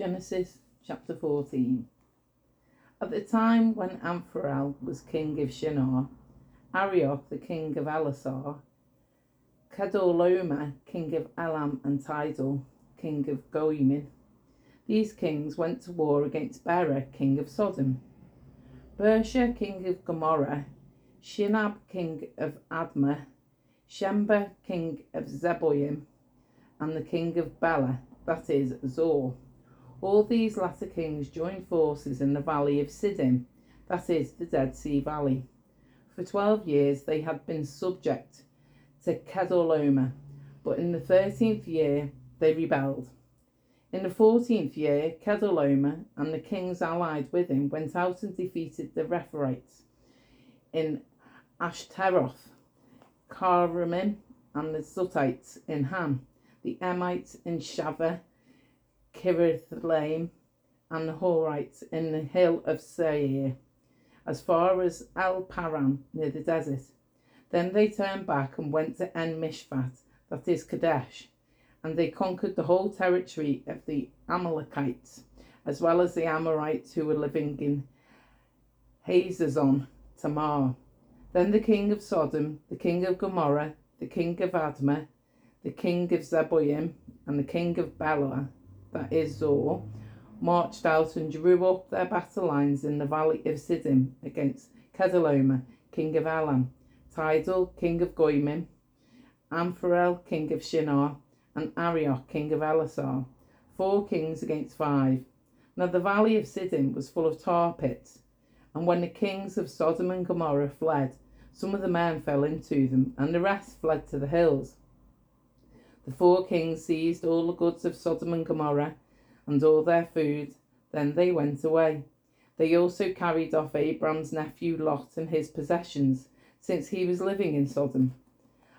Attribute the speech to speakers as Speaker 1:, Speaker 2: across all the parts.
Speaker 1: Genesis chapter 14. At the time when Amraphel was king of Shinar, Arioch the king of Ellasar, Kedorlaomer king of Elam and Tidal king of Goimin, these kings went to war against Bera king of Sodom, Birsha king of Gomorrah, Shinab king of Admah, Shember king of Zeboim, and the king of Bela, that is, Zoar. All these latter kings joined forces in the valley of Siddim, that is, the Dead Sea Valley. For twelve years they had been subject to Kedorlaomer, but in the thirteenth year they rebelled. In the fourteenth year, Kedorlaomer and the kings allied with him went out and defeated the Rephaites in Ashteroth, Karnaim, and the Zuzites in Ham, the Emites in Shaveh, Kiriathaim, and the Horites in the hill of Seir, as far as El Paran near the desert. Then they turned back and went to En Mishpat, that is Kadesh, and they conquered the whole territory of the Amalekites, as well as the Amorites who were living in Hazezon Tamar. Then the king of Sodom, the king of Gomorrah, the king of Admah, the king of Zeboim, and the king of Bela, that is Zoar, marched out and drew up their battle lines in the valley of Siddim against Kedorlaomer, king of Elam, Tidal, king of Goimim, Amraphel, king of Shinar, and Arioch, king of Ellasar, four kings against five. Now the valley of Siddim was full of tar pits, and when the kings of Sodom and Gomorrah fled, some of the men fell into them, and the rest fled to the hills. The four kings seized all the goods of Sodom and Gomorrah and all their food. Then they went away. They also carried off Abram's nephew Lot and his possessions, since he was living in Sodom.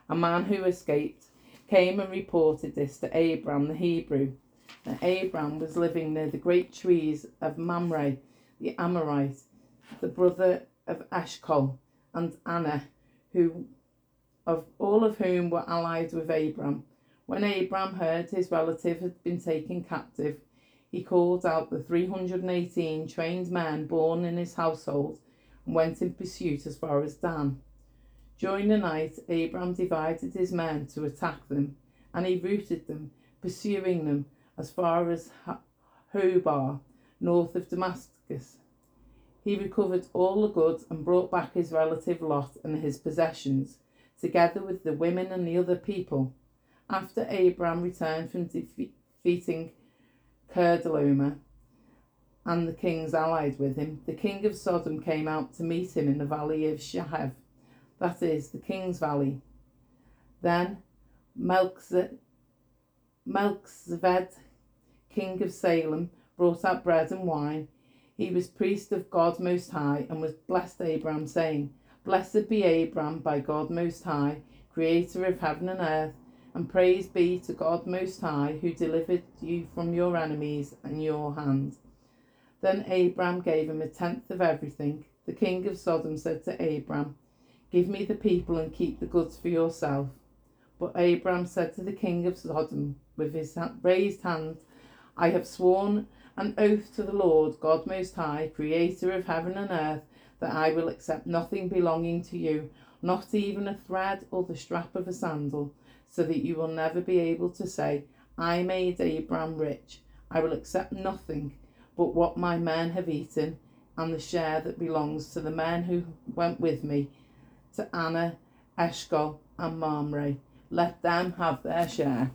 Speaker 1: A man who escaped came and reported this to Abram the Hebrew. That Abram was living near the great trees of Mamre, the Amorite, the brother of Eshkol, and Aner, who of all of whom were allied with Abram. When Abram heard his relative had been taken captive, he called out the 318 trained men born in his household and went in pursuit as far as Dan. During the night, Abram divided his men to attack them, and he routed them, pursuing them as far as Hobah, north of Damascus. He recovered all the goods and brought back his relative Lot and his possessions, together with the women and the other people. After Abram returned from defeating Kedorlaomer and the kings allied with him, the king of Sodom came out to meet him in the valley of Shaveh, that is, the king's valley. Then Melchizedek, king of Salem, brought out bread and wine. He was priest of God Most High and was blessed Abram, saying, Blessed be Abram by God Most High, creator of heaven and earth, and praise be to God Most High, who delivered you from your enemies and your hand. Then Abram gave him a tenth of everything. The king of Sodom said to Abram, Give me the people and keep the goods for yourself. But Abram said to the king of Sodom with his raised hand, I have sworn an oath to the Lord God Most High, creator of heaven and earth, that I will accept nothing belonging to you, not even a thread or the strap of a sandal, so that you will never be able to say, I made Abram rich. I will accept nothing but what my men have eaten and the share that belongs to the men who went with me to Aner, Eshkol, and Mamre. Let them have their share.